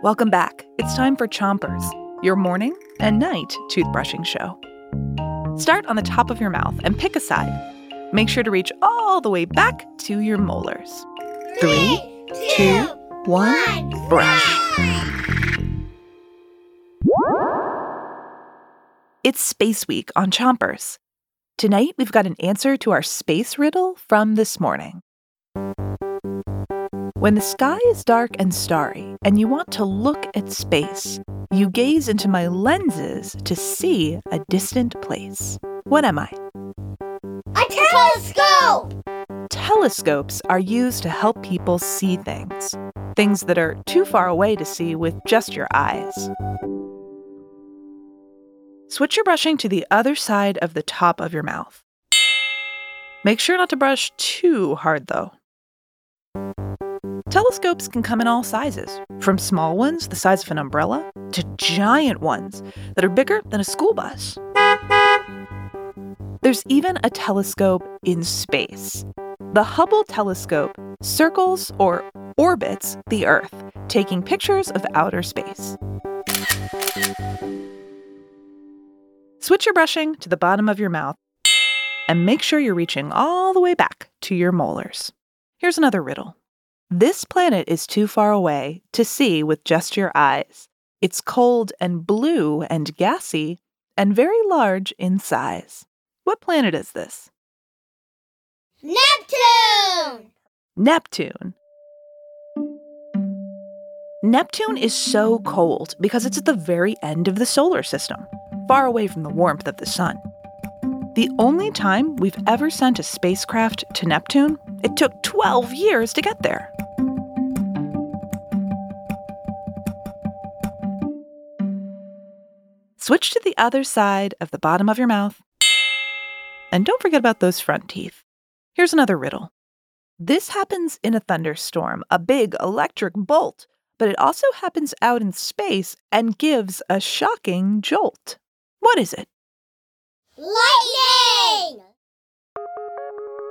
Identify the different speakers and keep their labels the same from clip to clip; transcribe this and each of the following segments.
Speaker 1: Welcome back. It's time for Chompers, your morning and night toothbrushing show. Start on the top of your mouth and pick a side. Make sure to reach all the way back to your molars. Three, two, one, brush. It's Space Week on Chompers. Tonight, we've got an answer to our space riddle from this morning. When the sky is dark and starry and you want to look at space, you gaze into my lenses to see a distant place. What am I?
Speaker 2: A telescope!
Speaker 1: Telescopes are used to help people see things, things that are too far away to see with just your eyes. Switch your brushing to the other side of the top of your mouth. Make sure not to brush too hard, though. Telescopes can come in all sizes, from small ones the size of an umbrella to giant ones that are bigger than a school bus. There's even a telescope in space. The Hubble telescope circles or orbits the Earth, taking pictures of outer space. Switch your brushing to the bottom of your mouth and make sure you're reaching all the way back to your molars. Here's another riddle. This planet is too far away to see with just your eyes. It's cold and blue and gassy and very large in size. What planet is this?
Speaker 2: Neptune!
Speaker 1: Neptune. Neptune is so cold because it's at the very end of the solar system, far away from the warmth of the sun. The only time we've ever sent a spacecraft to Neptune, it took 12 years to get there. Switch to the other side of the bottom of your mouth. And don't forget about those front teeth. Here's another riddle. This happens in a thunderstorm, a big electric bolt, but it also happens out in space and gives a shocking jolt. What is it?
Speaker 2: Lightning!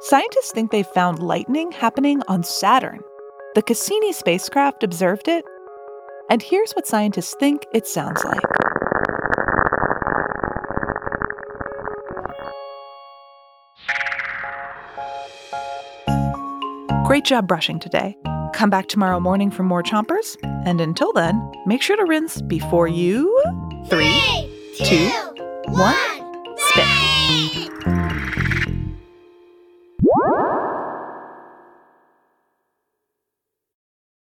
Speaker 1: Scientists think they found lightning happening on Saturn. The Cassini spacecraft observed it, and here's what scientists think it sounds like. Great job brushing today. Come back tomorrow morning for more chompers, and until then, make sure to rinse before you. Three, two, one, spit.